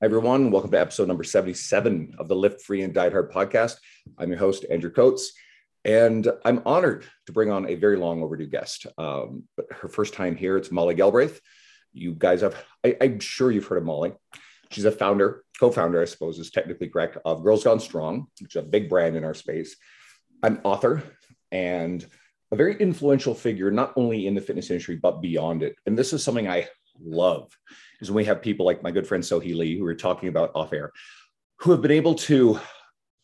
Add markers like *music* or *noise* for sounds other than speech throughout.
Hi, everyone. Welcome to episode number 77 of the Lift Free and Diet Hard podcast. I'm your host, Andrew Coates, and I'm honored to bring on a very long overdue guest. Um, but her first time here, it's Molly Galbraith. You guys have, I, I'm sure you've heard of Molly. She's a founder, co founder, I suppose is technically correct, of Girls Gone Strong, which is a big brand in our space. I'm author and a very influential figure, not only in the fitness industry, but beyond it. And this is something I love is when we have people like my good friend Sohee Lee, who we are talking about off air, who have been able to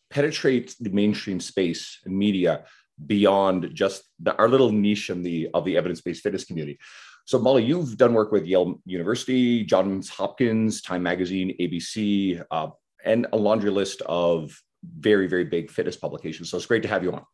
penetrate the mainstream space and media beyond just the, our little niche in the of the evidence-based fitness community. So Molly, you've done work with Yale University, Johns Hopkins, Time Magazine, ABC, uh, and a laundry list of very, very big fitness publications. So it's great to have you on.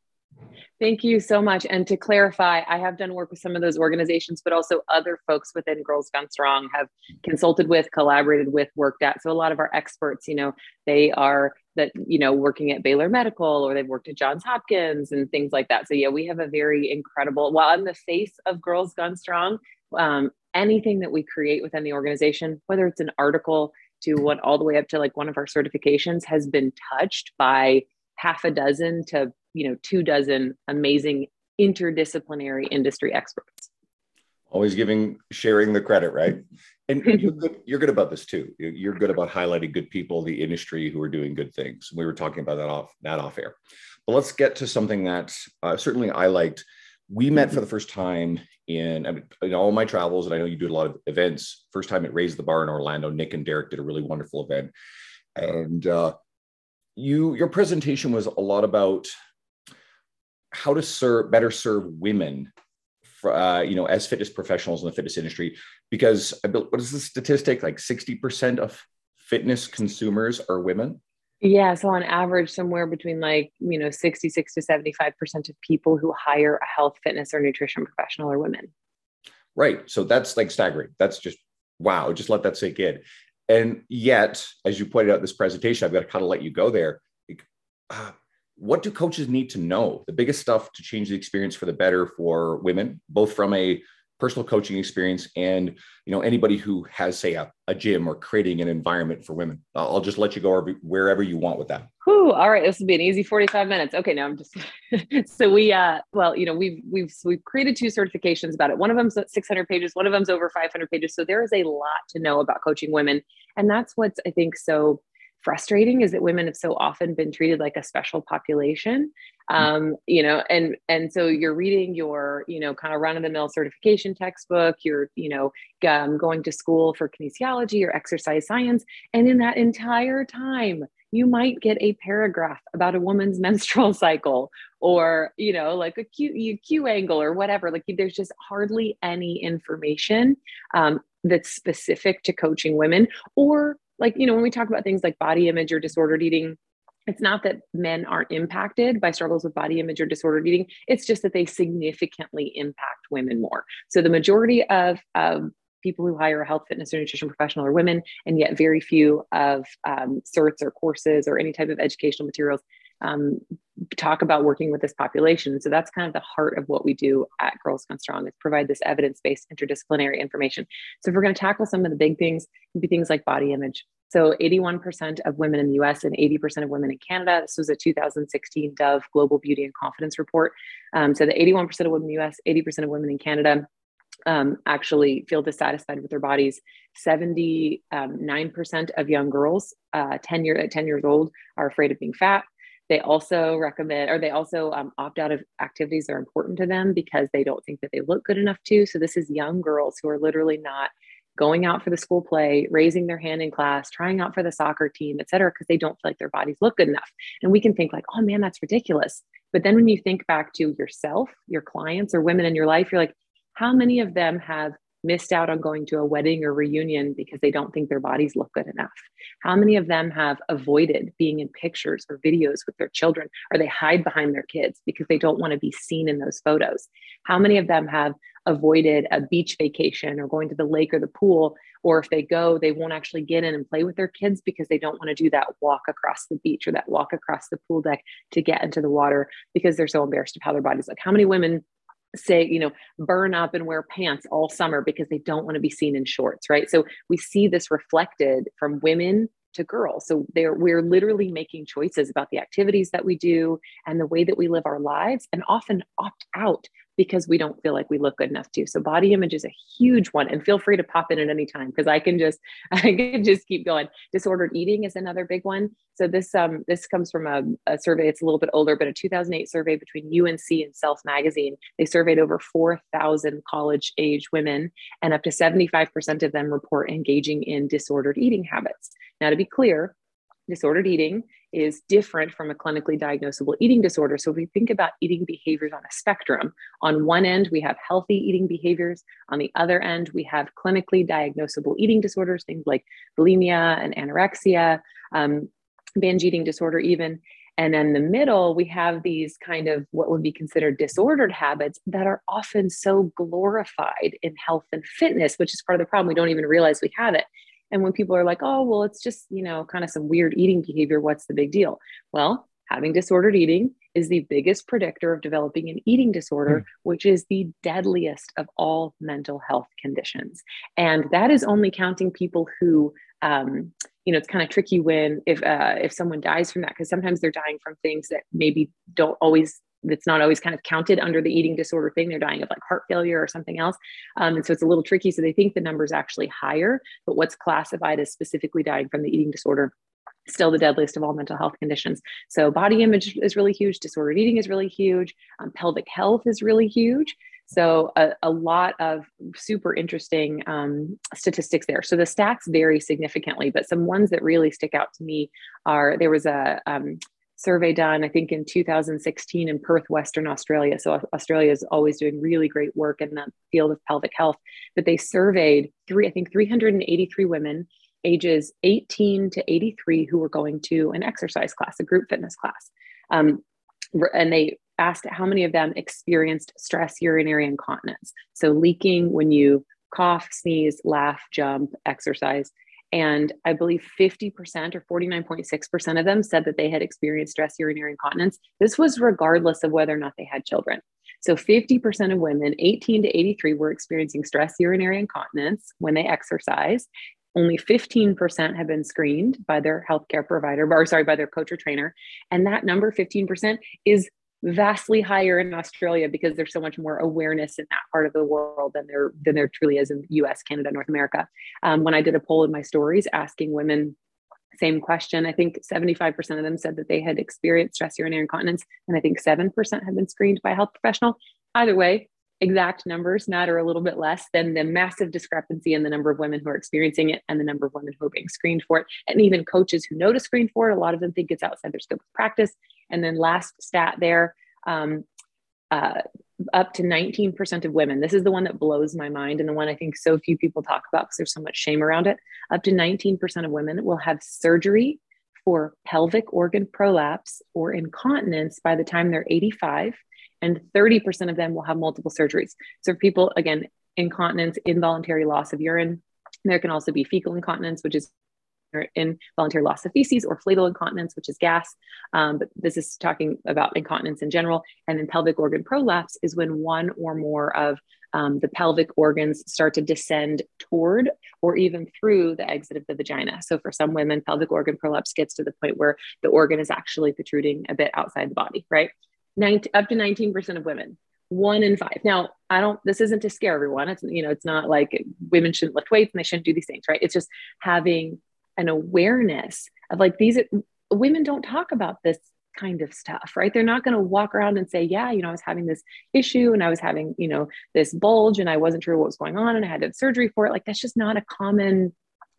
Thank you so much. And to clarify, I have done work with some of those organizations, but also other folks within Girls Gone Strong have consulted with, collaborated with, worked at. So a lot of our experts, you know, they are that, you know, working at Baylor Medical or they've worked at Johns Hopkins and things like that. So yeah, we have a very incredible, while I'm the face of Girls Gone Strong, um, anything that we create within the organization, whether it's an article to what all the way up to like one of our certifications has been touched by half a dozen to you know two dozen amazing interdisciplinary industry experts. Always giving sharing the credit right? *laughs* And you're good, you're good about this too. You're good about highlighting good people the industry who are doing good things. We were talking about that off that off air. But let's get to something that uh, certainly i liked. We met for the first time in, in all my travels and i know you do a lot of events first time at raise the bar in orlando. Nick and derek did a really wonderful event. And uh, you your presentation was a lot about how to serve better serve women for, uh, you know as fitness professionals in the fitness industry because I built what is the statistic? Like 60% of fitness consumers are women? Yeah so on average somewhere between like you know 66 to 75% of people who hire a health fitness or nutrition professional are women. Right so that's like staggering. That's just wow just let that sink in. And yet as you pointed out this presentation i've got to kind of let you go there. Uh, what do coaches need to know? The biggest stuff to change the experience for the better for women, both from a personal coaching experience and you know anybody who has say a, a gym or creating an environment for women. I'll just let you go wherever you want with that. Whew, all right this will be an easy 45 minutes. Okay now i'm just *laughs* so we uh well you know we've we've we've created two certifications about it. One of them's 600 pages one of them's over 500 pages. So there is a lot to know about coaching women. And that's what's i think so frustrating is that women have so often been treated like a special population mm. um, you know and and so you're reading your you know kind of run-of-the-mill certification textbook you're you know um, going to school for kinesiology or exercise science and in that entire time you might get a paragraph about a woman's *laughs* menstrual cycle or you know like a q, q angle or whatever like there's just hardly any information um, that's specific to coaching women or like you know when we talk about things like body image or disordered eating it's not that men aren't impacted by struggles with body image or disordered eating. It's just that they significantly impact women more. So the majority of, of people who hire a health fitness or nutrition professional are women and yet very few of um, certs or courses or any type of educational materials um, talk about working with this population. So that's kind of the heart of what we do at Girls Gone Strong is provide this evidence-based interdisciplinary information. So if we're going to tackle some of the big things, be things like body image. So 81% of women in the US and 80% of women in Canada. This was a 2016 Dove Global Beauty and Confidence Report. Um, so the 81% of women in the US, 80% of women in Canada um, actually feel dissatisfied with their bodies. 79% um, of young girls, uh, 10 year, 10 years old, are afraid of being fat. They also recommend, or they also um, opt out of activities that are important to them because they don't think that they look good enough to. So this is young girls who are literally not going out for the school play, raising their hand in class, trying out for the soccer team, et cetera, because they don't feel like their bodies look good enough. And we can think like, oh man, that's ridiculous. But then when you think back to yourself, your clients, or women in your life, you're like, how many of them have missed out on going to a wedding or reunion because they don't think their bodies look good enough? How many of them have avoided being in pictures or videos with their children or they hide behind their kids because they don't want to be seen in those photos? How many of them have avoided a beach vacation or going to the lake or the pool? Or if they go, they won't actually get in and play with their kids because they don't want to do that walk across the beach or that walk across the pool deck to get into the water because they're so embarrassed of how their bodies look. How many women say you know burn up and wear pants all summer because they don't want to be seen in shorts right? So we see this reflected from women to girls so they're we're literally making choices about the activities that we do and the way that we live our lives and often opt out because we don't feel like we look good enough to. So body image is a huge one and feel free to pop in at any time because I can just *laughs* I can just keep going. Disordered eating is another big one. So this um this comes from a, a survey it's a little bit older but a 2008 survey between UNC and Self magazine. They surveyed over 4,000 college age women and up to 75% of them report engaging in disordered eating habits. Now to be clear, disordered eating is different from a clinically diagnosable eating disorder. So if we think about eating behaviors on a spectrum, on one end, we have healthy eating behaviors. On the other end, we have clinically diagnosable eating disorders, things like bulimia and anorexia, um, binge eating disorder, even. And then the middle, we have these kind of what would be considered disordered habits that are often so glorified in health and fitness, which is part of the problem. We don't even realize we have it. And when people are like, oh, well, it's just, you know, kind of some weird eating behavior, what's the big deal? Well, having disordered eating is the biggest predictor of developing an eating disorder, mm. which is the deadliest of all mental health conditions. And that is only counting people who, um, you know, it's kind of tricky when if uh, if someone dies from that because sometimes they're dying from things that maybe don't always that's not always kind of counted under the eating disorder thing. They're dying of like heart failure or something else. Um, and so it's a little tricky. So they think the number is actually higher, but what's classified as specifically dying from the eating disorder still the deadliest of all mental health conditions. So body image is really huge, disordered eating is really huge, um, pelvic health is really huge. So a, a lot of super interesting um, statistics there. So the stats vary significantly, but some ones that really stick out to me are there was a um, survey done, I think in 2016 in Perth, Western Australia. So Australia is always doing really great work in the field of pelvic health. But they surveyed three, I think 383 women ages 18 to 83 who were going to an exercise class, a group fitness class. Um, and they asked how many of them experienced stress urinary incontinence. So leaking when you cough, sneeze, laugh, jump, exercise. And I believe 50% or 49.6% of them said that they had experienced stress urinary incontinence. This was regardless of whether or not they had children. So 50% of women 18 to 83 were experiencing stress urinary incontinence when they exercise. Only 15% have been screened by their healthcare provider, or sorry, by their coach or trainer. And that number, 15%, is vastly higher in Australia because there's so much more awareness in that part of the world than there than there truly is in the U.S., Canada, North America. Um, when I did a poll in my stories asking women same question, I think 75% of them said that they had experienced stress urinary incontinence, and I think 7% had been screened by a health professional. Either way, exact numbers matter a little bit less than the massive discrepancy in the number of women who are experiencing it and the number of women who are being screened for it. And even coaches who know to screen for it, a lot of them think it's outside their scope of practice. And then last stat there, um, uh, up to 19% of women. This is the one that blows my mind and the one I think so few people talk about because there's so much shame around it. Up to 19% of women will have surgery for pelvic organ prolapse or incontinence by the time they're 85 and 30% of them will have multiple surgeries. So, for people, again, incontinence, involuntary loss of urine, there can also be fecal incontinence, which is involuntary loss of feces, or flatal incontinence, which is gas. Um, but this is talking about incontinence in general. And then pelvic organ prolapse is when one or more of um, the pelvic organs start to descend toward or even through the exit of the vagina. So for some women, pelvic organ prolapse gets to the point where the organ is actually protruding a bit outside the body, right? 19, up to 19% of women. One in five. Now i don't this isn't to scare everyone. It's you know it's not like women shouldn't lift weights and they shouldn't do these things right? It's just having an awareness of like these women don't talk about this kind of stuff right? They're not going to walk around and say yeah you know i was having this issue and i was having you know this bulge and i wasn't sure what was going on and i had to have surgery for it. Like that's just not a common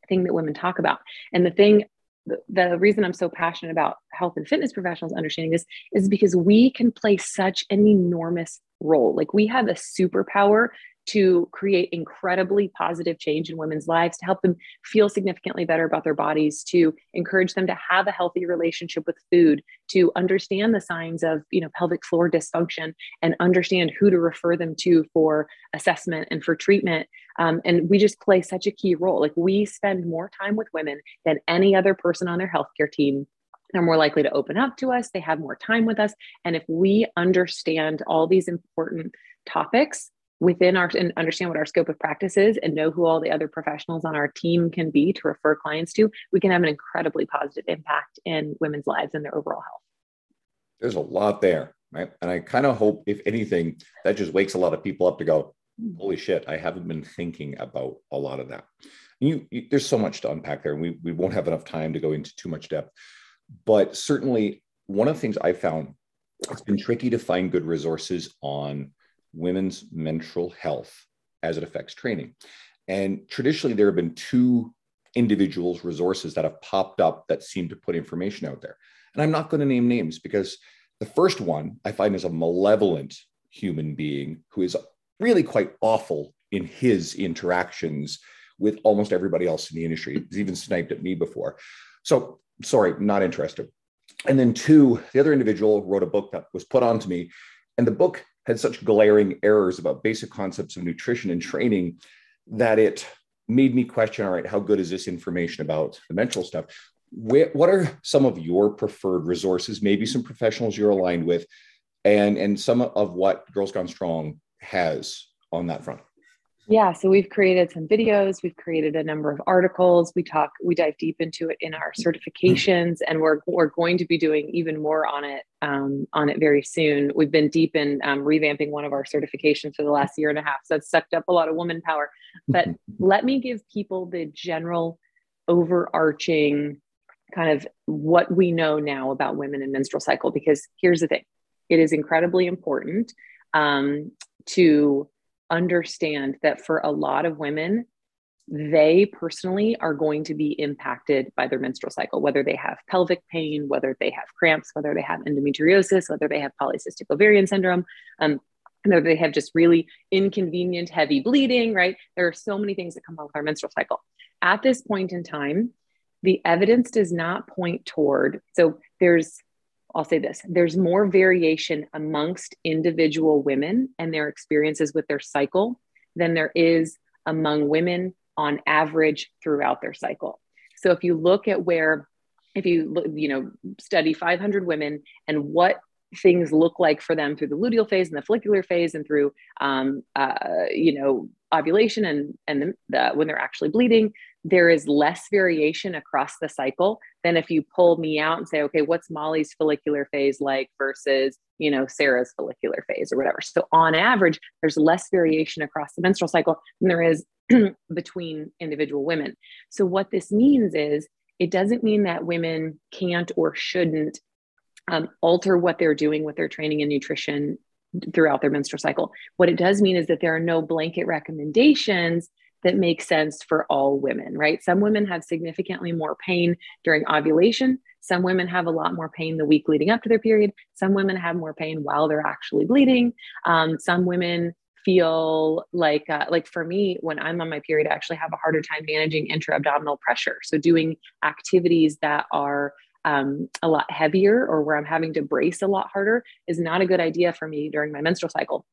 thing that women talk about. And the thing the, reason I'm so passionate about health and fitness professionals understanding this is because we can play such an enormous role. Like we have a superpower to create incredibly positive change in women's lives, to help them feel significantly better about their bodies, to encourage them to have a healthy relationship with food, to understand the signs of you know pelvic floor dysfunction and understand who to refer them to for assessment and for treatment. Um, and we just play such a key role. Like we spend more time with women than any other person on their healthcare team they're more likely to open up to us they have more time with us and if we understand all these important topics within our and understand what our scope of practice is and know who all the other professionals on our team can be to refer clients to, we can have an incredibly positive impact in women's lives and their overall health. There's a lot there, right? And I kind of hope, if anything, that just wakes a lot of people up to go, hmm. holy shit, I haven't been thinking about a lot of that. You, you, there's so much to unpack there, and we, we won't have enough time to go into too much depth. But certainly, one of the things I found it's been tricky to find good resources on women's menstrual health as it affects training. And traditionally, there have been two individuals' resources that have popped up that seem to put information out there. And I'm not going to name names because the first one I find is a malevolent human being who is really quite awful in his interactions with almost everybody else in the industry. He's even sniped at me before. So, sorry, not interested. And then, two, the other individual wrote a book that was put onto me. And the book had such glaring errors about basic concepts of nutrition and training that it made me question all right, how good is this information about the mental stuff? what are some of your preferred resources, maybe some professionals you're aligned with, and, and some of what Girls Gone Strong has on that front? Yeah, so we've created some videos, we've created a number of articles. We talk, we dive deep into it in our certifications, and we're we're going to be doing even more on it um, on it very soon. We've been deep in um, revamping one of our certifications for the last year and a half, so it's sucked up a lot of woman power. But *laughs* let me give people the general overarching kind of what we know now about women and menstrual cycle, because here's the thing: it is incredibly important um, to understand that for a lot of women, they personally are going to be impacted by their menstrual cycle, whether they have pelvic pain, whether they have cramps, whether they have endometriosis, whether they have polycystic ovarian syndrome, um, whether they have just really inconvenient, heavy bleeding, right? There are so many things that come up with our menstrual cycle. At this point in time, the evidence does not point toward, so there's I'll say this there's more variation amongst individual women and their experiences with their cycle than there is among women on average throughout their cycle. So if you look at where, if you you know study 500 women and what things look like for them through the luteal phase and the follicular phase and through um, uh, you know ovulation and and the, the, when they're actually bleeding there is less variation across the cycle than if you pull me out and say okay what's molly's follicular phase like versus you know sarah's follicular phase or whatever so on average there's less variation across the menstrual cycle than there is *clears throat* between individual women so what this means is it doesn't mean that women can't or shouldn't um, alter what they're doing with their training and nutrition throughout their menstrual cycle. What it does mean is that there are no blanket recommendations that make sense for all women, right? Some women have significantly more pain during ovulation. Some women have a lot more pain the week leading up to their period. Some women have more pain while they're actually bleeding. Um, some women feel like uh, like for me when i'm on my period i actually have a harder time managing intra-abdominal pressure so doing activities that are um, a lot heavier or where I'm having to brace a lot harder is not a good idea for me during my menstrual cycle.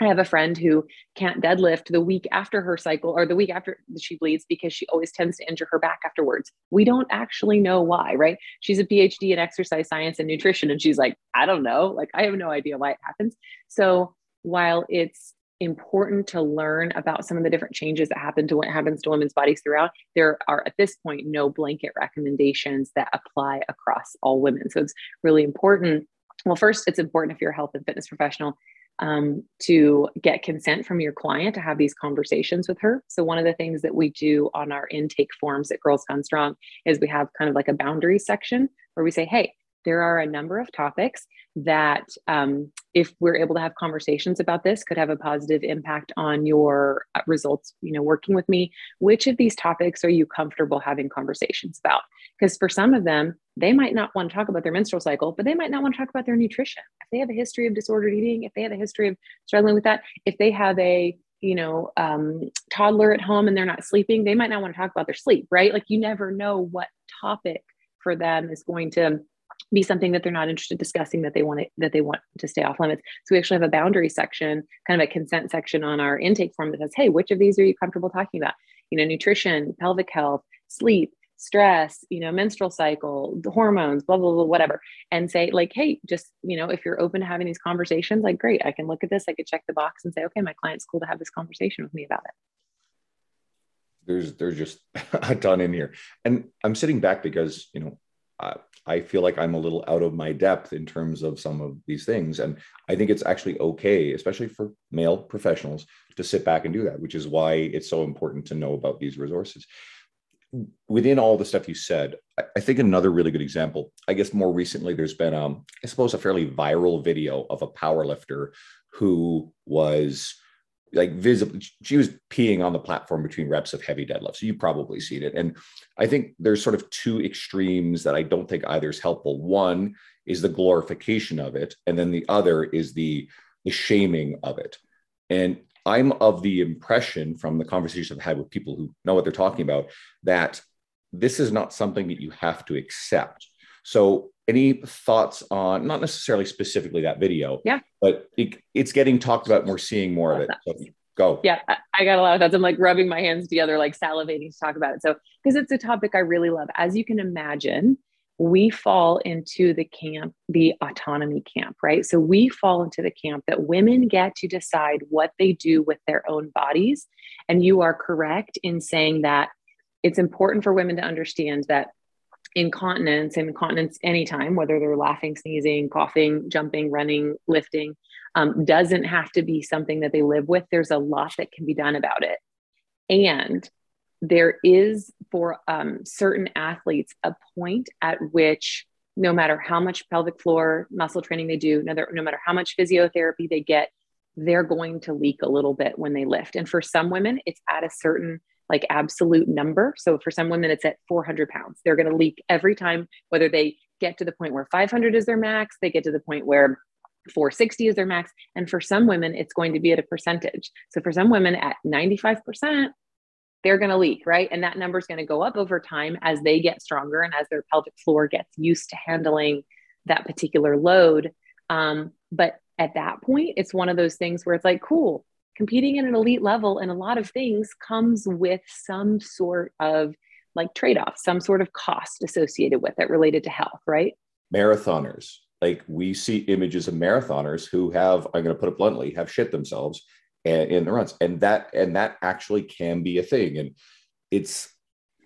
I have a friend who can't deadlift the week after her cycle or the week after she bleeds because she always tends to injure her back afterwards. We don't actually know why, right? She's a PhD in exercise science and nutrition. And she's like, I don't know. Like, I have no idea why it happens. So while it's important to learn about some of the different changes that happen to what happens to women's bodies throughout. There are at this point no blanket recommendations that apply across all women. So it's really important. Well, first, it's important if you're a health and fitness professional um, to get consent from your client to have these conversations with her. So, one of the things that we do on our intake forms at Girls Gone Strong is we have kind of like a boundary section where we say, hey, there are a number of topics that um, if we're able to have conversations about this could have a positive impact on your uh, results you know working with me which of these topics are you comfortable having conversations about because for some of them they might not want to talk about their menstrual cycle but they might not want to talk about their nutrition if they have a history of disordered eating if they have a history of struggling with that if they have a you know um, toddler at home and they're not sleeping they might not want to talk about their sleep right like you never know what topic for them is going to be something that they're not interested in discussing that they want to, that they want to stay off limits. So we actually have a boundary section, kind of a consent section on our intake form that says, hey, which of these are you comfortable talking about? You know, nutrition, pelvic health, sleep, stress, you know, menstrual cycle, the hormones, blah, blah, blah, whatever, and say, like, hey, just, you know, if you're open to having these conversations, like, great, I can look at this, I could check the box and say, okay, my client's cool to have this conversation with me about it. There's there's just *laughs* a ton in here. And I'm sitting back because, you know, uh, I feel like I'm a little out of my depth in terms of some of these things. And I think it's actually okay, especially for male professionals, to sit back and do that, which is why it's so important to know about these resources. Within all the stuff you said, I think another really good example, I guess more recently, there's been, um, I suppose, a fairly viral video of a power lifter who was like visible she was peeing on the platform between reps of heavy deadlifts. So you've probably seen it. And i think there's sort of two extremes that i don't think either is helpful. One is the glorification of it and then the other is the the shaming of it. And i'm of the impression from the conversations i've had with people who know what they're talking about that this is not something that you have to accept. So any thoughts on not necessarily specifically that video yeah. but it, it's getting talked about and we're seeing more of it. So go. Yeah I, I got a lot of thoughts. I'm like rubbing my hands together like salivating to talk about it. So because it's a topic i really love. As you can imagine we fall into the camp the autonomy camp right so we fall into the camp that women get to decide what they do with their own bodies and you are correct in saying that it's important for women to understand that incontinence incontinence anytime, whether they're laughing, sneezing, coughing, jumping, running, lifting, um, doesn't have to be something that they live with. There's a lot that can be done about it. And there is for um, certain athletes a point at which no matter how much pelvic floor muscle training they do, no, no matter how much physiotherapy they get, they're going to leak a little bit when they lift. And for some women, it's at a certain like absolute number. So for some women, it's at 400 pounds. They're going to leak every time, whether they get to the point where 500 is their max, they get to the point where 460 is their max. And for some women, it's going to be at a percentage. So for some women at 95%, they're going to leak, right? And that number is going to go up over time as they get stronger and as their pelvic floor gets used to handling that particular load. Um, but at that point, it's one of those things where it's like, cool, competing at an elite level and a lot of things comes with some sort of like trade-off some sort of cost associated with it related to health right marathoners like we see images of marathoners who have i'm going to put it bluntly have shit themselves in the runs. And that and that actually can be a thing. And it's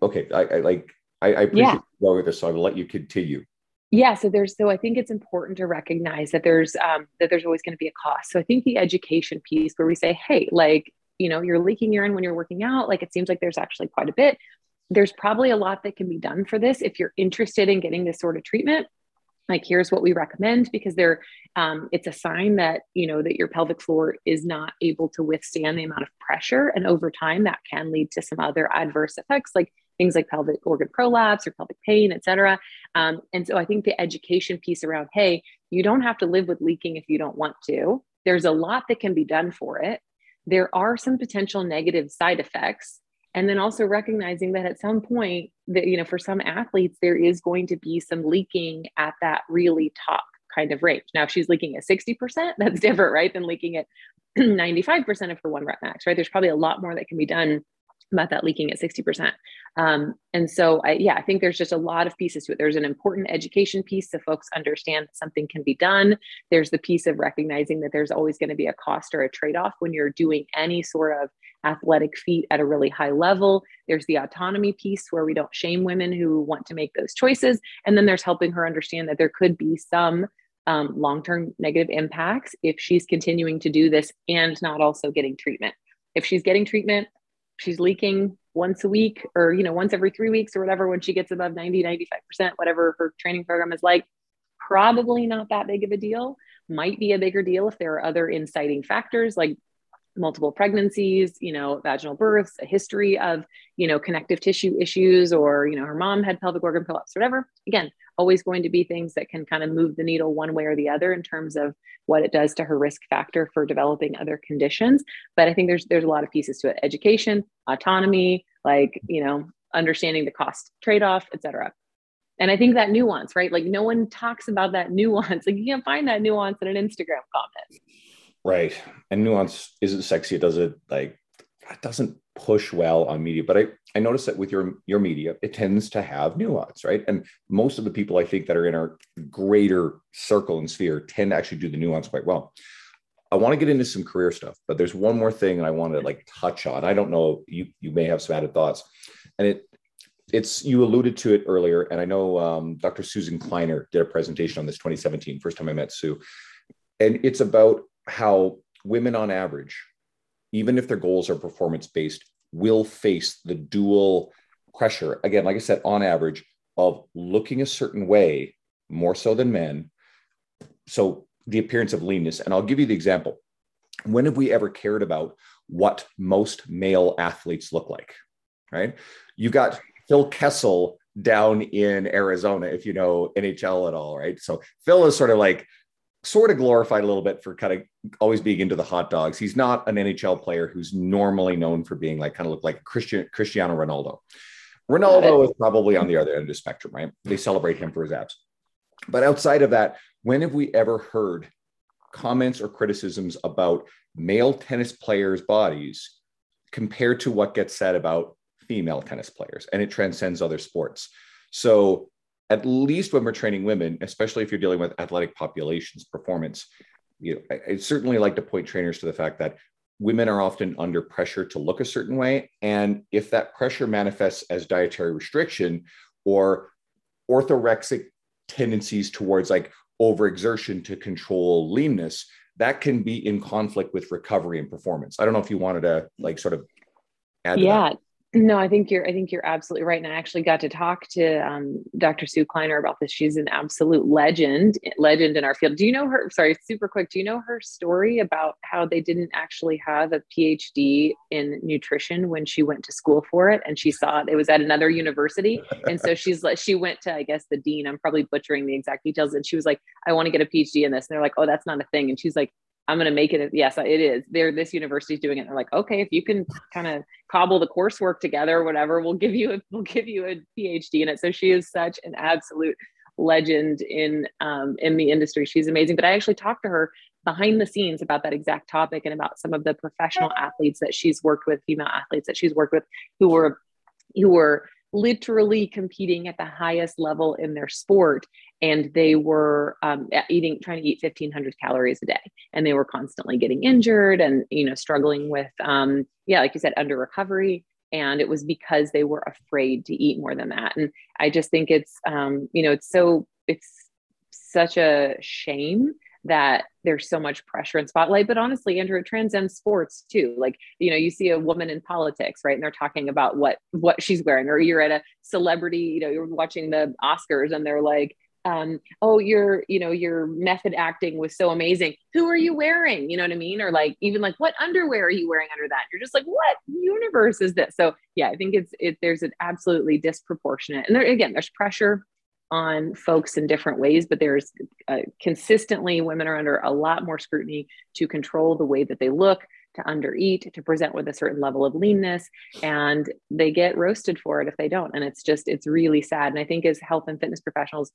okay i, I like I, I appreciate yeah. going with this so i will let you continue. Yeah so there's so i think it's important to recognize that there's um, that there's always going to be a cost. So i think the education piece where we say hey like you know you're leaking urine when you're working out like it seems like there's actually quite a bit. There's probably a lot that can be done for this if you're interested in getting this sort of treatment like here's what we recommend because there um, it's a sign that you know that your pelvic floor is not able to withstand the amount of pressure and over time that can lead to some other adverse effects like things like pelvic organ prolapse or pelvic pain, et cetera. Um, and so I think the education piece around, hey, you don't have to live with leaking if you don't want to. There's a lot that can be done for it. There are some potential negative side effects. And then also recognizing that at some point that, you know, for some athletes, there is going to be some leaking at that really top kind of range. Now, if she's leaking at 60%, *laughs* that's different, right? Than leaking at *clears throat* 95% of her one rep max, right? There's probably a lot more that can be done about that leaking at 60%. Um, and so, I, yeah, I think there's just a lot of pieces to it. There's an important education piece so folks understand that something can be done. There's the piece of recognizing that there's always going to be a cost or a trade off when you're doing any sort of athletic feat at a really high level. There's the autonomy piece where we don't shame women who want to make those choices. And then there's helping her understand that there could be some um, long term negative impacts if she's continuing to do this and not also getting treatment. If she's getting treatment, she's leaking once a week or you know once every three weeks or whatever when she gets above 90 95% whatever her training program is like probably not that big of a deal might be a bigger deal if there are other inciting factors like multiple pregnancies, you know, vaginal births, a history of, you know, connective tissue issues, or, you know, her mom had pelvic organ prolapse, whatever. Again, always going to be things that can kind of move the needle one way or the other in terms of what it does to her risk factor for developing other conditions. But I think there's there's a lot of pieces to it: education, autonomy, like, you know, understanding the cost trade-off, et cetera. And I think that nuance, right? Like no one talks about that *laughs* nuance. Like you can't find that nuance in an Instagram comment. Right. And nuance isn't sexy. It doesn't like it doesn't push well on media. But I I notice that with your your media, it tends to have nuance, right? And most of the people I think that are in our greater circle and sphere tend to actually do the nuance quite well. I want to get into some career stuff, but there's one more thing I want to like touch on. I don't know you you may have some added thoughts, and it it's you alluded to it earlier, and I know um, Dr. Susan Kleiner did a presentation on this 2017, first time I met Sue, and it's about how women on average, even if their goals are performance based, will face the dual pressure again, like I said, on average of looking a certain way more so than men. So the appearance of leanness, and I'll give you the example. When have we ever cared about what most male athletes look like? Right? You've got Phil Kessel down in Arizona, if you know NHL at all, right? So Phil is sort of like sort of glorified a little bit for kind of always being into the hot dogs. He's not an NHL player who's normally known for being like kind of look like Christian Cristiano Ronaldo. Ronaldo is probably on the other end of the spectrum, right? They celebrate him for his abs. But outside of that, when have we ever heard comments or criticisms about male tennis players' bodies compared to what gets said about female tennis players, and it transcends other sports. So, at least when we're training women, especially if you're dealing with athletic populations performance, you know, I, I certainly like to point trainers to the fact that women are often under pressure to look a certain way. And if that pressure manifests as dietary restriction or orthorexic tendencies towards like overexertion to control leanness, that can be in conflict with recovery and performance. I don't know if you wanted to like sort of add. Yeah, no, I think you're. I think you're absolutely right. And I actually got to talk to um, Dr. Sue Kleiner about this. She's an absolute legend, legend in our field. Do you know her? Sorry, super quick. Do you know her story about how they didn't actually have a PhD in nutrition when she went to school for it, and she saw it. It was at another university, and so she's like, she went to, I guess, the dean. I'm probably butchering the exact details, and she was like, I want to get a PhD in this, and they're like, Oh, that's not a thing, and she's like, I'm going to make it. Yes, it is. They're this university's doing it. They're like, okay, if you can kind of cobble the coursework together or whatever, we'll give you a we'll give you a PhD in it. So she is such an absolute legend in um, in the industry. She's amazing. But I actually talked to her behind the scenes about that exact topic and about some of the professional athletes that she's worked with, female athletes that she's worked with, who were who were literally competing at the highest level in their sport and they were um, eating trying to eat 1500 calories a day. And they were constantly getting injured and you know struggling with um, yeah like you said under recovery. And it was because they were afraid to eat more than that. And i just think it's um, you know it's so it's such a shame that there's so much pressure and spotlight. But honestly andrew it transcends sports too. Like you know you see a woman in politics right? And they're talking about what what she's wearing. Or you're at a celebrity you know you're watching the oscars and they're like um, oh your you know your method acting was so amazing. Who are you wearing? You know what i mean? Or like even like what underwear are you wearing under that? You're just like what universe is this? So yeah i think it's it there's an absolutely disproportionate and there again there's pressure on folks in different ways, but there's uh, consistently women are under a lot more scrutiny to control the way that they look, to undereat, to present with a certain level of leanness, and they get roasted for it if they don't. And it's just, it's really sad. And I think as health and fitness professionals,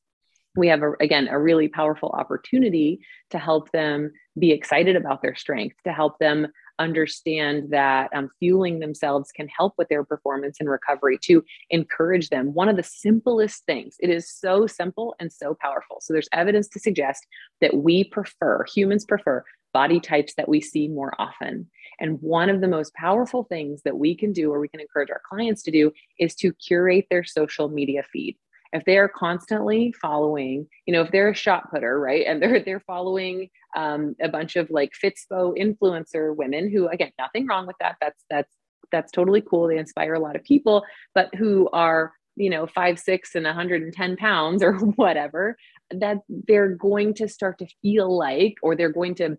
we have a, again a really powerful opportunity to help them be excited about their strength to help them understand that um, fueling themselves can help with their performance and recovery to encourage them. One of the simplest things it is so simple and so powerful. So there's evidence to suggest that we prefer humans prefer body types that we see more often. And one of the most powerful things that we can do or we can encourage our clients to do is to curate their social media feed if they are constantly following, you know, if they're a shot putter, right, and they're they're following um, a bunch of like Fitspo influencer women who, again, nothing wrong with that. That's that's that's totally cool. They inspire a lot of people, but who are you know five six and 110 pounds or *laughs* whatever that they're going to start to feel like or they're going to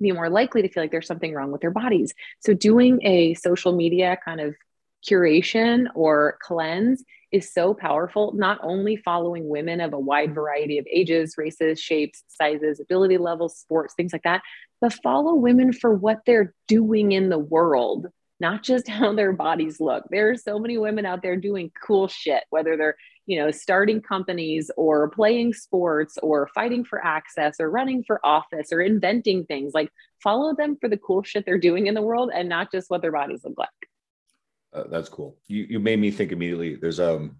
be more likely to feel like there's something wrong with their bodies so doing a social media kind of curation or cleanse is so powerful, not only following women of a wide mm-hmm. variety of ages, races, shapes, sizes, ability levels, sports, things like that, but follow women for what they're doing in the world, not just *laughs* how their bodies look. There are so many women out there doing cool shit, whether they're, you know, starting companies or playing sports or fighting for access or running for office or inventing things. Like follow them for the cool shit they're doing in the world and not just what their bodies look like. Uh, that's cool. You you made me think immediately. There's um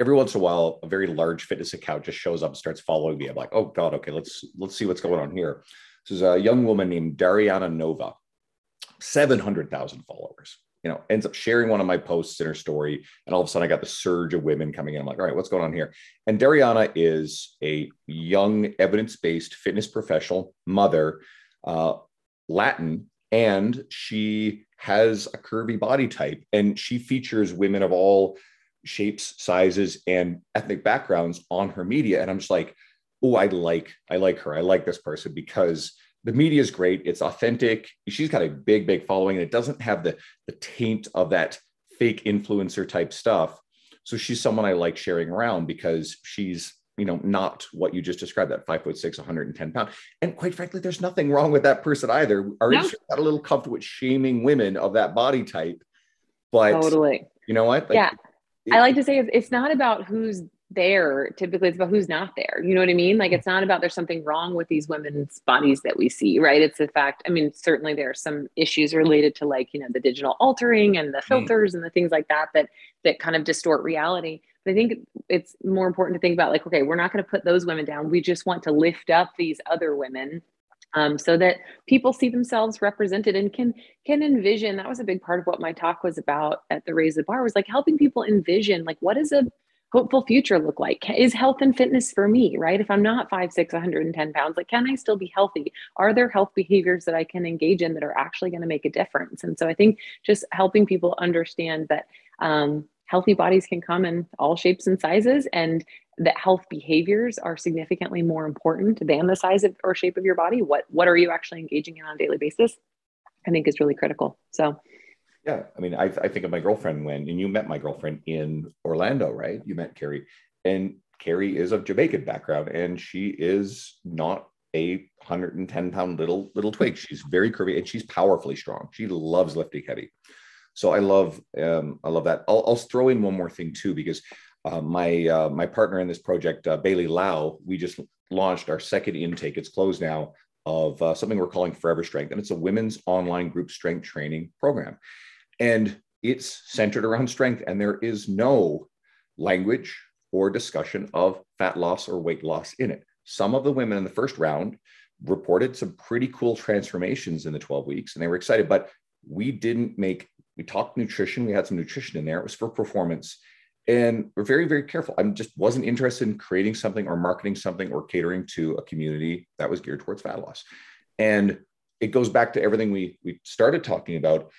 every once in a while a very large fitness account just shows up and starts following me. I'm like, oh god, okay, let's let's see what's going on here. This is a young woman named Dariana Nova, seven hundred thousand followers. You know, ends up sharing one of my posts in her story, and all of a sudden I got the surge of women coming in. I'm like, all right, what's going on here? And Dariana is a young evidence-based fitness professional, mother, uh, Latin, and she has a curvy body type and she features women of all shapes sizes and ethnic backgrounds on her media. And i'm just like oh i like i like her. I like this person because the media is great. It's authentic. She's got a big big following and it doesn't have the the taint of that fake influencer type stuff. So she's someone i like sharing around because she's you know, not what you just described, that five foot six, 110 pound. And quite frankly, there's nothing wrong with that person either. Our no. industry got a little comfortable with shaming women of that body type. But totally. You know what? Like, yeah. It, I like to say it's not about who's there. Typically, it's about who's not there. You know what I mean? Like, it's not about there's something wrong with these women's bodies that we see, right? It's the fact, I mean, certainly there are some issues related to like, you know, the digital altering and the mm. filters mm. and the things like that, that, that kind of distort reality I think it's more important to think about like, okay, we're not going to put those women down. We just want to lift up these other women um, so that people see themselves represented and can can envision. That was a big part of what my talk was about at the Raise the Bar was like helping people envision like what does a hopeful future look like? Is health and fitness for me, right? If I'm not five, six, 110 pounds, like, can I still be healthy? Are there health behaviors that I can engage in that are actually going to make a difference? And so I think just helping people understand that um, healthy bodies can come in all shapes and sizes and that health behaviors are significantly more important than the size of, or shape of your body. What what are you actually engaging in on a daily basis i think is really critical. So yeah i mean i, I think of my girlfriend when and you met my girlfriend in orlando right? You met carrie and carrie is of jamaican background and she is not a 110 pound little little twig. She's very curvy and she's powerfully strong. She loves lifting heavy so I love um, I love that. I'll, I'll, throw in one more thing too because uh, my uh, my partner in this project, uh, Bailey Lau, we just launched our second intake. It's closed now of uh, something we're calling Forever Strength, and it's a women's online group strength training program, and it's centered around strength. And there is no language or discussion of fat loss or weight loss in it. Some of the women in the first round reported some pretty cool transformations in the 12 weeks, and they were excited, but we didn't make we talked nutrition. We had some nutrition in there. It was for performance. And we're very, very careful. I just wasn't interested in creating something or marketing something or catering to a community that was geared towards fat loss. And it goes back to everything we we started talking about.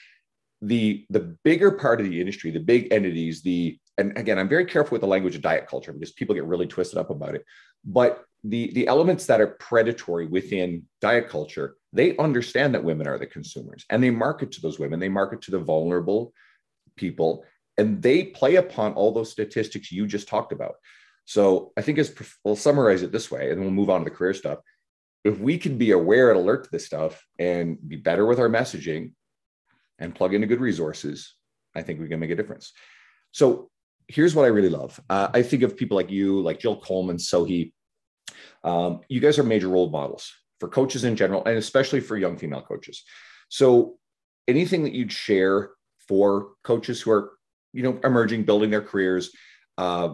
The the bigger part of the industry, the big entities, the and again, I'm very careful with the language of diet culture because people get really twisted up about it. But the the elements that are predatory within diet culture they understand that women are the consumers and they market to those women. They market to the vulnerable people and they play upon all those statistics you just talked about. So i think as we'll summarize it this way and then we'll move on to the career stuff. If we can be aware and alert to this stuff and be better with our messaging and plug into good resources i think we can make a difference. So here's what i really love. Uh, i think of people like you like jill coleman Sohee um, you guys are major role models for coaches in general, and especially for young female coaches. So, anything that you'd share for coaches who are, you know, emerging, building their careers, uh,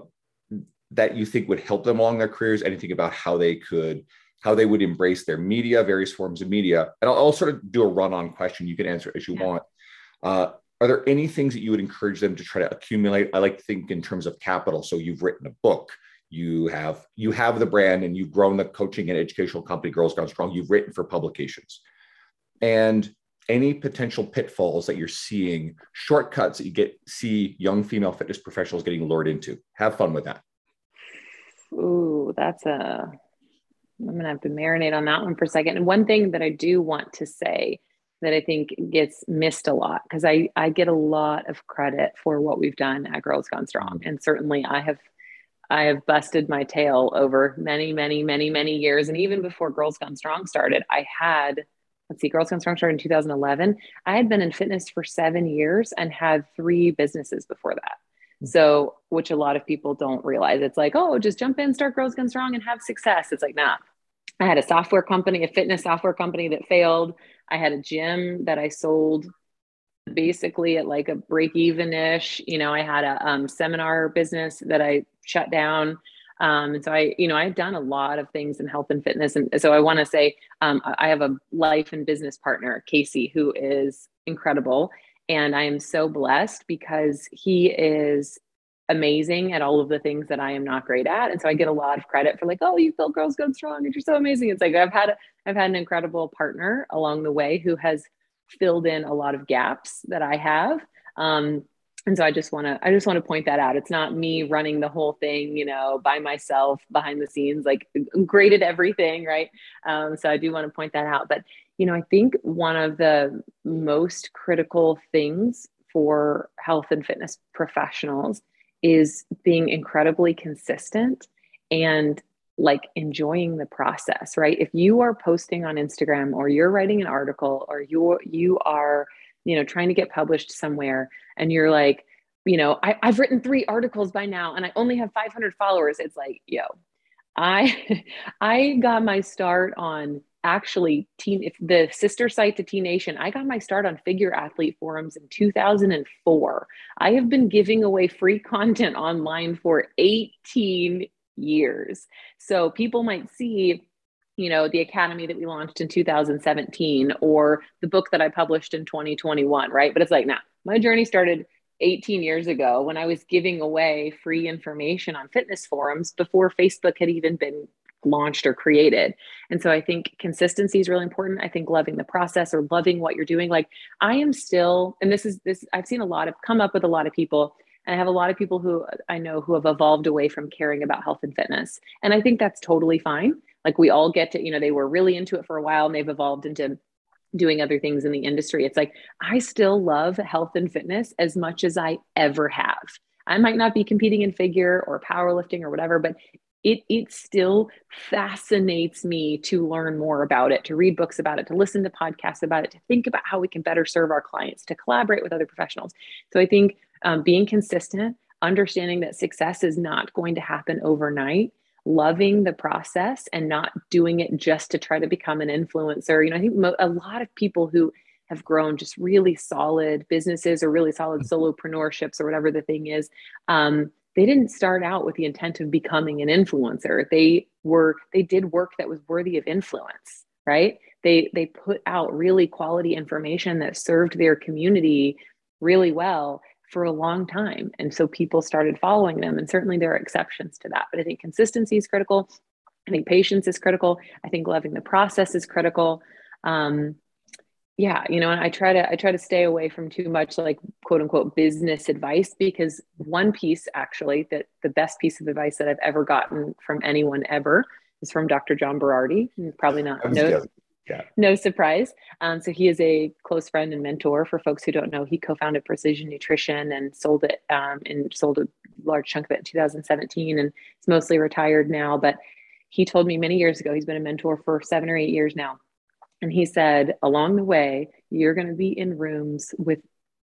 that you think would help them along their careers? Anything about how they could, how they would embrace their media, various forms of media? And I'll, I'll sort of do a run-on question. You can answer as you yeah. want. Uh, are there any things that you would encourage them to try to accumulate? I like to think in terms of capital. So you've written a book, you have you have the brand and you've grown the coaching and educational company girls gone strong you've written for publications. And any potential pitfalls that you're seeing shortcuts that you get see young female fitness professionals getting lured into have fun with that. Ooh, that's a i'm gonna have to marinate on that one for a second. And one thing that i do want to say that i think gets missed a lot because i i get a lot of credit for what we've done at girls gone strong. Mm-hmm. And certainly i have I have busted my tail over many, many, many, many years. And even before Girls Gone Strong started, I had, let's see, Girls Gone Strong started in 2011. I had been in fitness for seven years and had three businesses before that. Hmm. So, which a lot of people don't realize. It's like, oh, just jump in, start Girls Gone Strong and have success. It's like, nah. I had a software company, a fitness software company that failed. I had a gym that I sold basically at like a break even ish. You know, I had a um, seminar business that I shut down. Um, and so I, you know, I've done a lot of things in health and fitness. And so I want to say um, I have a life and business partner, Casey, who is incredible. And I am so blessed because he is amazing at all of the things that I am not great at. And so I get a lot of credit for like, oh, you built Girls Gone Strong and you're so amazing. It's like I've had I've had an incredible partner along the way who has filled in a lot of gaps that I have. Um, and so I just want to I just want to point that out. It's not me running the whole thing, you know, by myself behind the scenes, like graded everything, right? Um, so I do want to point that out. But you know, I think one of the most critical things for health and fitness professionals is being incredibly consistent and like enjoying the process right if you are posting on instagram or you're writing an article or you you are you know trying to get published somewhere and you're like you know I, i've written three articles by now and i only have 500 followers it's like yo i *laughs* i got my start on actually teen if the sister site to T Nation, I got my start on figure athlete forums in 2004. I have been giving away free *laughs* content online for 18 years. So people might see you know the academy that we launched in 2017 or the book that i published in 2021 right but it's like nah my journey started 18 years ago when i was giving away free information on fitness forums before facebook had even been launched or created. And so I think consistency is really important. I think loving the process or loving what you're doing. Like I am still, and this is this, I've seen a lot of come up with a lot of people. And I have a lot of people who I know who have evolved away from caring about health and fitness. And I think that's totally fine. Like we all get to, you know, they were really into it for a while and they've evolved into doing other things in the industry. It's like I still love health and fitness as much as I ever have. I might not be competing in figure or powerlifting or whatever, but it it still fascinates me to learn more about it to read books about it to listen to podcasts about it to think about how we can better serve our clients to collaborate with other professionals so i think um, being consistent understanding that success is not going to happen overnight loving the process and not doing it just to try to become an influencer. You know i think mo- a lot of people who have grown just really solid businesses or really solid mm-hmm. solopreneurships or whatever the thing is um, they didn't start out with the intent of becoming an influencer. They were they did work that was worthy of influence right? They they put out really quality information that served their community really well for a long time. And so people started following them and certainly there are exceptions to that but i think consistency is critical. I think patience is critical. I think loving the process is critical. Um, yeah you know i try to i try to stay away from too much like quote unquote business advice because one piece actually that the best piece of advice that i've ever gotten from anyone ever is from dr john berardi probably not no, yeah. no surprise um, so he is a close friend and mentor for folks who don't know he co-founded precision nutrition and sold it um, and sold a large chunk of it in 2017 and it's mostly retired now but he told me many years ago he's been a mentor for seven or eight years now and he said, along the way, you're going to be in rooms with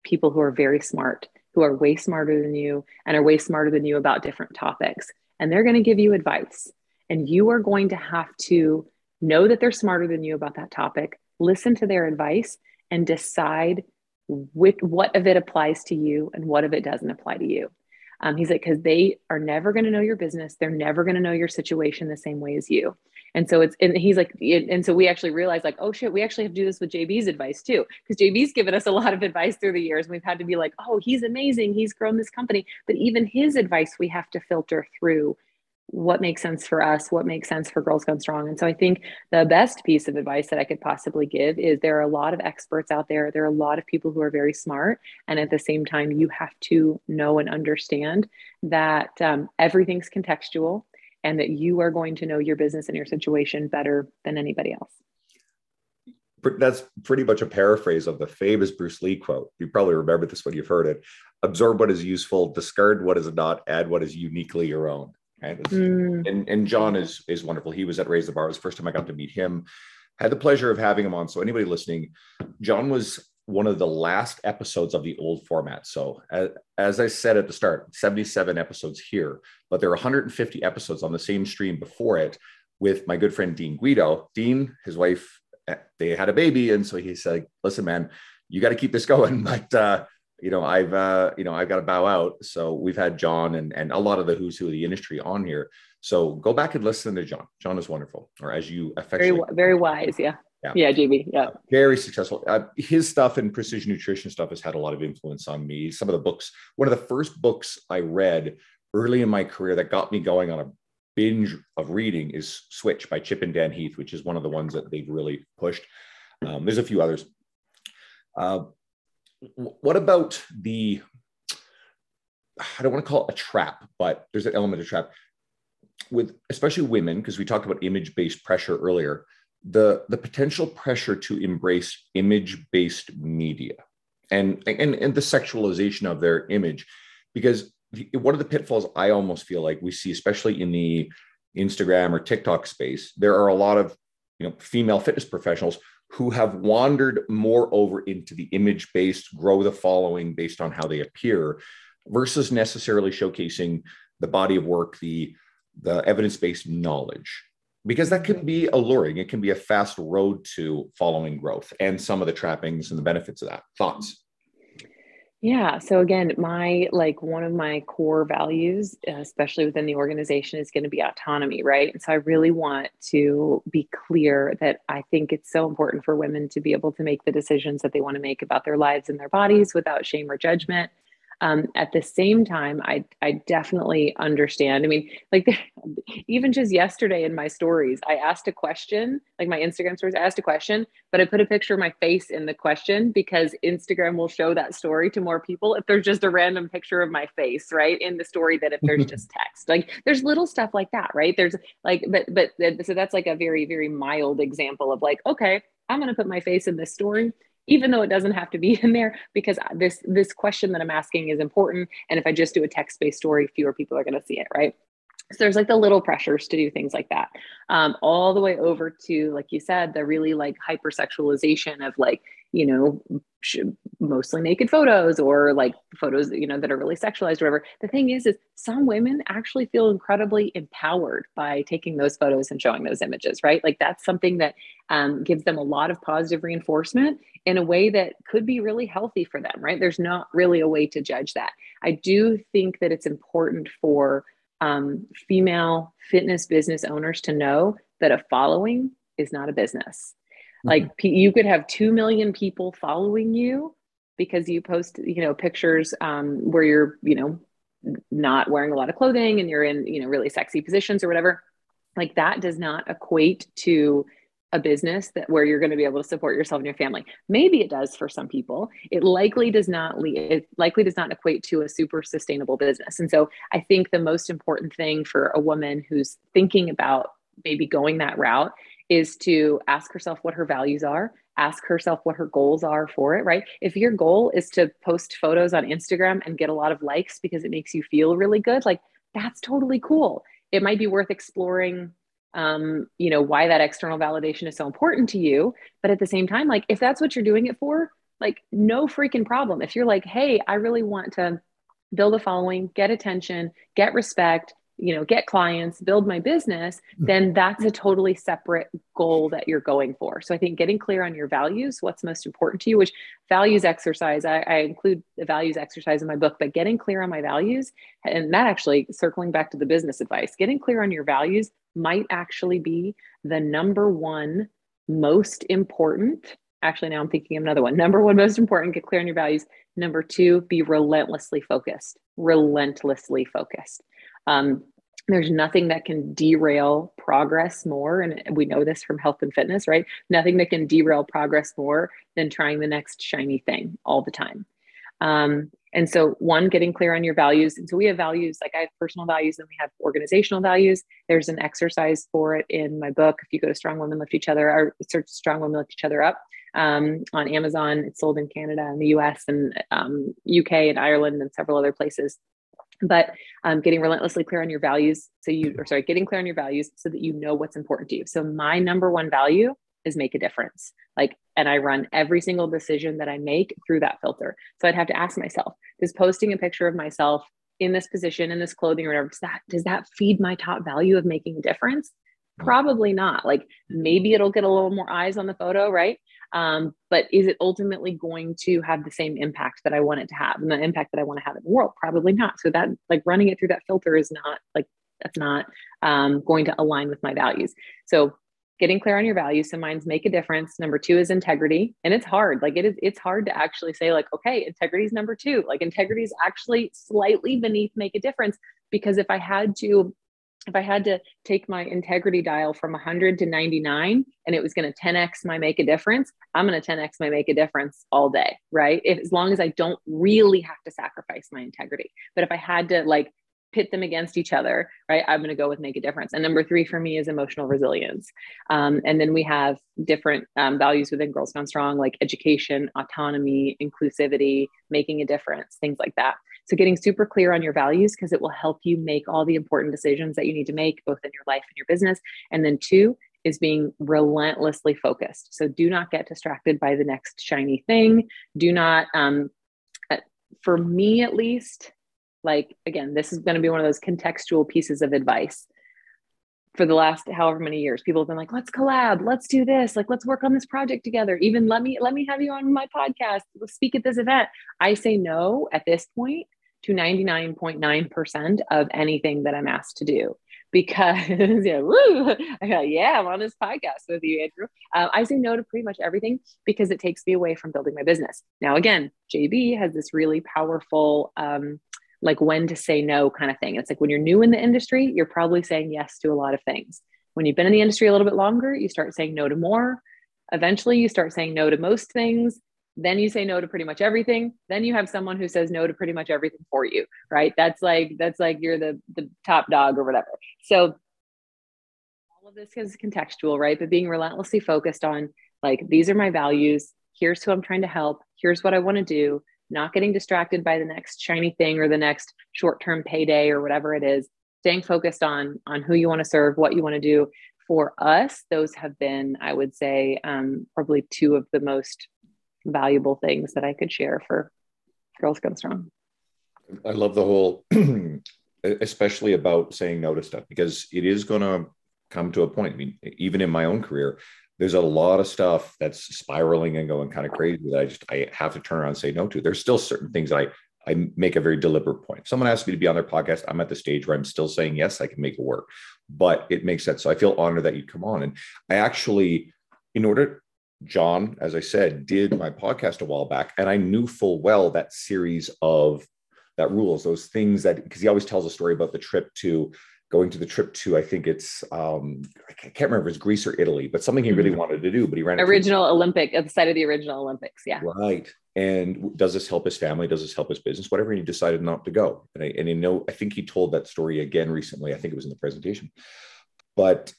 people who are very smart, who are way smarter than you and are way smarter than you about different topics. And they're going to give you advice. And you are going to have to know that they're smarter than you about that topic, listen to their advice, and decide which, what of it applies to you and what of it doesn't apply to you. Um, he's like, because they are never going to know your business. They're never going to know your situation the same way as you. And so it's, and he's like, and so we actually realized like, oh shit, we actually have to do this with JB's advice too. Cause JB's given us a lot of advice through the years. We've had to be like, oh, he's amazing. He's grown this company. But even his advice, we have to filter through what makes sense for us, what makes sense for Girls Gone Strong. And so I think the best piece of advice that I could possibly give is there are a lot of experts out there. There are a lot of people who are very smart. And at the same time, you have to know and understand that um, everything's contextual and that you are going to know your business and your situation better than anybody else. That's pretty much a paraphrase of the famous Bruce Lee quote. You probably remember this when you've heard it. Absorb what is useful, discard what is not, add what is uniquely your own. Right? Mm. And, and John is, is wonderful. He was at Raise the Bar. It was the first time I got to meet him. Had the pleasure of having him on. So anybody listening, John was one of the last episodes of the old format. So, as, as, I said at the start, 77 episodes here, but there are 150 episodes on the same stream before it with my good friend Dean Guido. Dean, his wife, eh, they had a baby. And so he said, Listen, man, you got to keep this *laughs* going. But uh, you know, I've uh, you know, I've got to bow out. So we've had John and and a lot of the who's who of the industry on here. So go back and listen to John. John is wonderful, or as you affectionately very very wise. Yeah. Yeah. yeah, JB. Yeah. Very successful. Uh, his stuff and precision nutrition stuff has had a lot of influence on me. Some of the books, one of the first books I read early in my career that got me going on a binge of reading is Switch by Chip and Dan Heath, which is one of the ones that they've really pushed. Um, there's a few others. Uh, what about the, I don't want to call it a trap, but there's an element of trap with especially women, because we talked about image based pressure earlier, the, the potential pressure to embrace image based media and, and, and the sexualization of their image. Because one of the pitfalls I almost feel like we see, especially in the Instagram or TikTok space, there are a lot of you know female fitness professionals who have wandered more over into the image based grow the following based on how they appear versus necessarily showcasing the body of work the the evidence based knowledge. Because that can be alluring. It can be a fast road to following growth and some of the trappings and the benefits of that. Thoughts yeah. So again, my like one of my core values, especially within the organization, is going to be autonomy, right? And so I really want to be clear that I think it's so important for women to be able to make the decisions that they want to make about their lives and their bodies without shame or judgment. Um, at the same time, I I definitely understand. I mean, like *laughs* even just yesterday in my stories, I asked a question, like my Instagram stories, I asked a question, but I put a picture of my face in the question because Instagram will show that story to more people if there's just a random picture of my face, right, in the story that if there's *laughs* just text. Like there's little stuff like that, right? There's like, but but so that's like a very very mild example of like, okay, I'm going to put my face in this story even though it doesn't have to be in there because this this question that i'm asking is important. And if i just do a text-based story fewer people are going to see it right so there's like the little pressures to do things like that. Um, all the way over to like you said the really like hypersexualization of like you know mostly naked photos or like photos you know that are really sexualized or whatever. The thing is is some women actually feel incredibly empowered by taking those photos and showing those images right? Like that's something that um, gives them a lot of positive reinforcement in a way that could be really healthy for them right? There's not really a way to judge that. I do think that it's important for um, female fitness business owners to know that a following is not a business like mm-hmm. you could have 2 million people following you because you post, you know, pictures um, where you're, you know, not wearing a lot of clothing and you're in, you know, really sexy positions or whatever. Like that does not equate to a business that where you're going to be able to support yourself and your family. Maybe it does for some people. It likely does not lead, it likely does not equate to a super sustainable business. And so I think the most important thing for a woman who's thinking about maybe going that route is to ask herself what her values are, ask herself what her goals are for it, right? If your goal is to post photos on Instagram and get a lot of likes because it makes you feel really good, like that's totally cool. It might be worth exploring um, you know, why that external validation is so important to you, but at the same time like if that's what you're doing it for, like no freaking problem. If you're like, "Hey, I really want to build a following, get attention, get respect, you know get clients build my business mm-hmm. then that's a totally separate goal that you're going for. So i think getting clear on your values what's most important to you which values exercise i, I include the values exercise in my book but getting clear on my values and that actually circling back to the business advice getting clear on your values might actually be the number one most important actually now i'm thinking of another one number one most important get clear on your values. Number two be relentlessly focused relentlessly focused um, there's nothing that can derail progress more. And we know this from health and fitness, right? Nothing that can derail progress more than trying the next shiny thing all the time. Um, and so, one, getting clear on your values. And so, we have values like I have personal values and we have organizational values. There's an exercise for it in my book. If you go to Strong Women Lift Each Other or search Strong Women Lift Each Other Up um, on Amazon, it's sold in Canada and the US and um, UK and Ireland and several other places but um, getting relentlessly clear on your values so you or sorry getting clear on your values so that you know what's important to you. So my number one value is make a difference. Like and i run every single decision that i make through that filter. So i'd have to ask myself is posting a picture of myself in this position in this clothing or whatever does that does that feed my top value of making a difference? Probably not. Like maybe it'll get a little more eyes on the photo right Um, but is it ultimately going to have the same impact that I want it to have and the impact that I want to have in the world? Probably not. So that like running it through that filter is not like that's not um, going to align with my values. So getting clear on your values. So mine's make a difference. Number two is integrity. And it's hard. Like it is, it's hard to actually say, like, okay, integrity is number two. Like integrity is actually slightly beneath make a difference. Because if I had to, if I had to take my integrity dial from 100 to 99 and it was going to 10x my make a difference, I'm going to 10x my make a difference all day, right? If, as long as I don't really have to sacrifice my integrity. But if I had to like pit them against each other, right? I'm going to go with make a difference. And number three for me is emotional resilience. Um, and then we have different um, values within Girls Gone Strong, like education, autonomy, inclusivity, making a difference, things like that. So getting super clear on your values because it will help you make all the important decisions that you need to make, both in your life and your business. And then two, is being relentlessly focused. So do not get distracted by the next shiny thing. Do not, um, uh, for me at least, like, again, this is going to be one of those contextual pieces of advice. For the last however many years, people have been like, let's collab, let's do this, like, let's work on this project together. Even let me, let me have you on my podcast, let's speak at this event. I say no at this point to 99.9% of anything that I'm asked to do because *laughs* yeah, woo, yeah, I'm on this podcast with you, Andrew. Uh, I say no to pretty much everything because it takes me away from building my business. Now, again, JB has this really powerful um, like when to say no kind of thing. It's like when you're new in the industry, you're probably saying yes to a lot of things. When you've been in the industry a little bit longer, you start saying no to more. Eventually, you start saying no to most things. Then you say no to pretty much everything. Then you have someone who says no to pretty much everything for you, right? That's like that's like you're the the top dog or whatever. So all of this is contextual, right? But being relentlessly focused on like these are my values. Here's who I'm trying to help. Here's what I want to do not getting distracted by the next shiny thing or the next short-term payday or whatever it is staying focused on on who you want to serve what you want to do for us those have been i would say um, probably two of the most valuable things that i could share for girls gone strong i love the whole *clears throat* especially about saying no to stuff because it is going to come to a point i mean even in my own career there's a lot of stuff that's spiraling and going kind of crazy that I just I have to turn around and say no to. There's still certain things I I make a very deliberate point. If someone asks me to be on their podcast, I'm at the stage where I'm still saying yes, I can make it work. But it makes sense. So I feel honored that you come on. And I actually, in order, John, as I said, did my podcast a while back, and I knew full well that series of that rules, those things that because he always tells a story about the trip to going to the trip to I think it's um, I can't remember if it's Greece or Italy, but something he really mm-hmm. wanted to do. But he ran original Olympic at the site of the original Olympics. Yeah, right. And does this help his family? Does this help his business? Whatever. And he decided not to go. And I and you know I think he told that story again recently. I think it was in the presentation, but.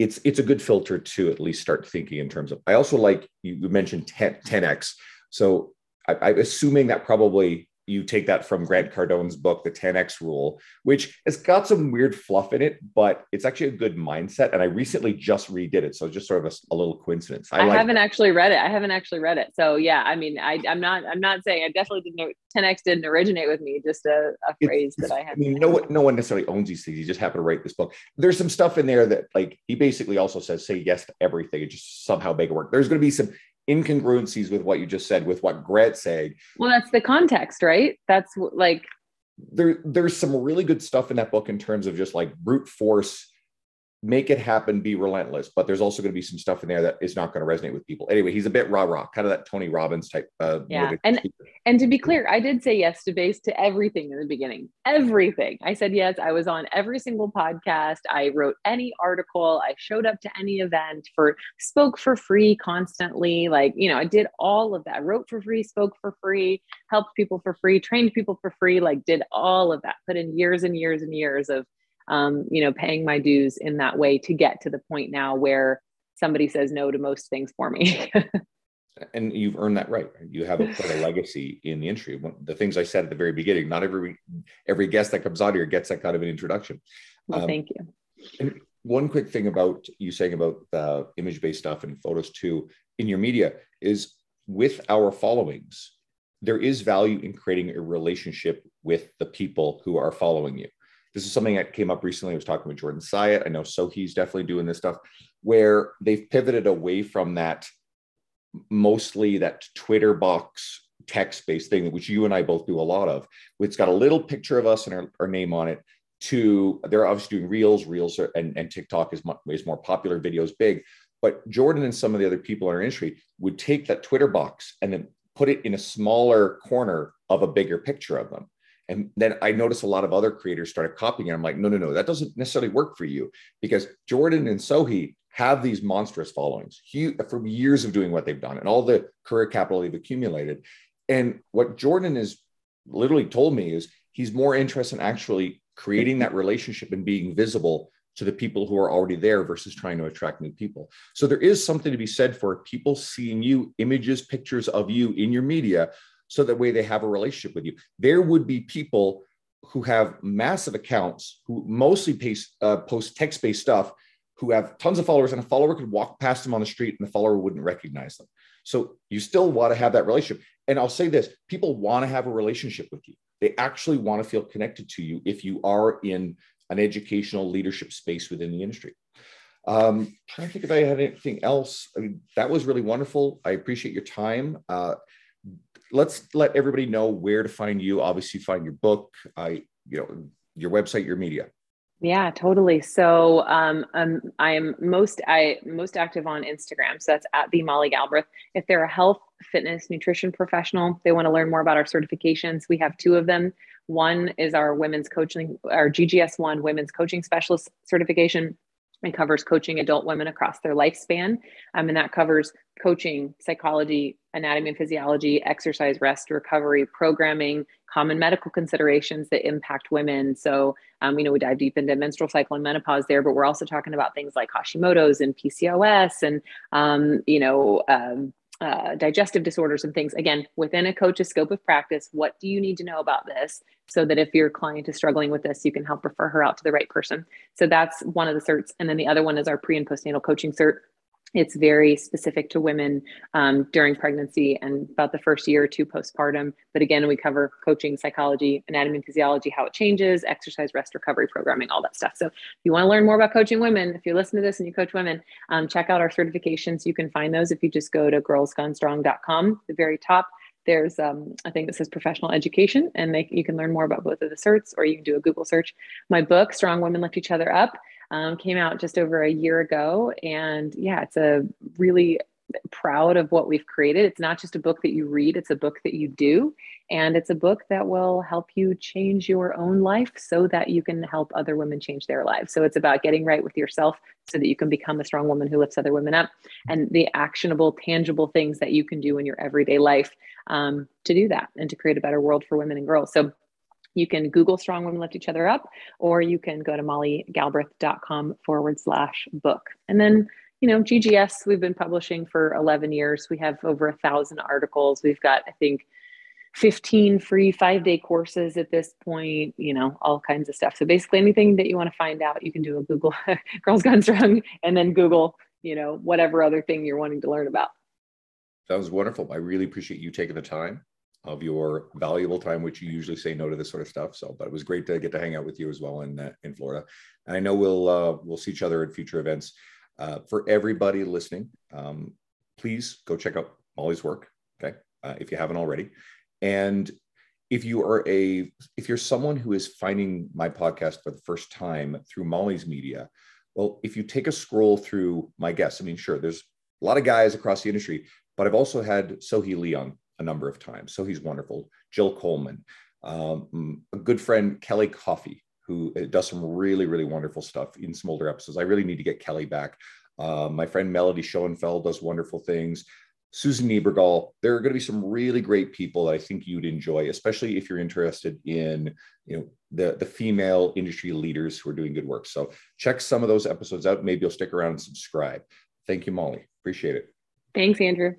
It's, it's a good filter to at least start thinking in terms of. I also like you mentioned 10, 10x. So I, I'm assuming that probably you take that from Grant Cardone's book, The 10X Rule, which has got some weird fluff in it, but it's actually a good mindset. And I recently just redid it. So just sort of a, a little coincidence. I, I like haven't that. actually read it. I haven't actually read it. So yeah, I mean, I, am not, I'm not saying I definitely didn't, 10X didn't originate with me, just a, a phrase that I have. I mean, no one, no one necessarily owns these things. You just happen to write this book. There's some stuff in there that like, he basically also says, say yes to everything and just somehow make it work. There's going to be some incongruencies with what you just said, with what Grant's saying. Well, that's the context, right? That's like there. There's some really good stuff in that book in terms of just like brute force make it happen, be relentless. But there's also going to be some stuff in there that is not going to resonate with people. Anyway, he's a bit rah rah, kind of that Tony Robbins type. Uh, yeah, and and to be clear, I did say yes to base to everything in the beginning. Everything I said yes. I was on every single podcast. I wrote any article. I showed up to any event for spoke for free constantly. Like you know, I did all of that. I wrote for free, spoke for free, helped people for free, trained people for free. Like did all of that. Put in years and years and years of um, you know, paying my dues in that way to get to the point now where somebody says no to most things for me. *laughs* and you've earned that right. You have a, quite a legacy in the industry. the things I said at the very beginning, not every every guest that comes on here gets that kind of an introduction. Well, um, thank you. And one quick thing about you saying about the image-based stuff and photos too in your media is with our followings, there is value in creating a relationship with the people who are following you this is something that came up recently. I was talking with Jordan Syatt. I know Sohee's definitely doing this stuff where they've pivoted away from that mostly that Twitter box text based thing, which you and I both do a lot of. It's got a little picture of us and our, our name on it. To they're obviously doing reels, reels, are, and, and TikTok is, is more popular, videos big. But Jordan and some of the other people in our industry would take that Twitter box and then put it in a smaller corner of a bigger picture of them. And then I noticed a lot of other creators started copying it. I'm like, no, no, no, that doesn't necessarily work for you because Jordan and Sohee have these monstrous followings huge, for years of doing what they've done and all the career capital they've accumulated. And what Jordan has literally told me is he's more interested in actually creating that relationship and being visible to the people who are already there versus trying to attract new people. So there is something to be said for people seeing you, images, pictures of you in your media, so that way they have a relationship with you. There would be people who have massive accounts who mostly paste, uh, post text-based stuff who have tons of followers and a follower could walk past them on the street and the follower wouldn't recognize them. So you still want to have that relationship. And I'll say this people want to have a relationship with you. They actually want to feel connected to you if you are in an educational leadership space within the industry. Um, trying to think if I had anything else. I mean, that was really wonderful. I appreciate your time. Uh, let's let everybody know where to find you. Obviously, find your book, I, you know, your website, your media. Yeah, totally. So um, um, I am most I most active on Instagram. So that's at the Molly Galbraith. If they're a health, fitness, nutrition professional, they want to learn more about our certifications. We have two of them. One is our women's coaching, our GGS one women's coaching specialist certification. It covers coaching adult women across their lifespan. Um, and that covers coaching, psychology, anatomy and physiology, exercise, rest, recovery, programming, common medical considerations that impact women. So, um, you know, we dive deep into menstrual cycle and menopause there, but we're also talking about things like Hashimoto's and PCOS and, um, you know, um, uh, digestive disorders and things. Again, within a coach's scope of practice, what do you need to know about this so that if your client is struggling with this, you can help refer her out to the right person? So that's one of the certs. And then the other one is our pre and postnatal coaching cert it's very specific to women um, during pregnancy and about the first year or two postpartum. But again, we cover coaching, psychology, anatomy and physiology, how it changes, exercise, rest, recovery, programming, all that stuff. So if you want to learn more about coaching women, if you listen to this and you coach women, um, check out our certifications. You can find those if you just go to girlsgonestrong.com. The very top, there's um, I think this says professional education, and they, you can learn more about both of the certs, or you can do a Google search. My book, Strong Women Lift Each Other Up um, came out just over a year ago. And yeah, it's a really proud of what we've created. It's not just a book that you read, it's a book that you do. And it's a book that will help you change your own life so that you can help other women change their lives. So it's about getting right with yourself so that you can become a strong woman who lifts other women up and the actionable, tangible things that you can do in your everyday life um, to do that and to create a better world for women and girls. So you can Google Strong Women Lift Each Other Up, or you can go to mollygalbraith.com forward slash book. And then, you know, GGS, we've been publishing for 11 years. We have over a thousand articles. We've got, I think, 15 free five day courses at this point, you know, all kinds of stuff. So basically, anything that you want to find out, you can do a Google *laughs* Girls Gone Strong and then Google, you know, whatever other thing you're wanting to learn about. That was wonderful. I really appreciate you taking the time of your valuable time, which you usually say no to this sort of stuff. So, but it was great to get to hang out with you as well in uh, in Florida. And I know we'll uh, we'll see each other at future events. Uh, for everybody listening, um, please go check out Molly's work. Okay, uh, if you haven't already, and if you are a if you're someone who is finding my podcast for the first time through Molly's media, well, if you take a scroll through my guests, I mean, sure, there's a lot of guys across the industry, but I've also had Sohee Lee on a number of times. Sohee's wonderful. Jill Coleman, um, a good friend, Kelly Coffey, who uh, does some really, really wonderful stuff in some older episodes. I really need to get Kelly back. Uh, my friend Melody Schoenfeld does wonderful things. Susan Niebergall. There are going to be some really great people that I think you'd enjoy, especially if you're interested in, you know, the, the female industry leaders who are doing good work. So check some of those episodes out. Maybe you'll stick around and subscribe. Thank you, Molly. Appreciate it. Thanks, Andrew.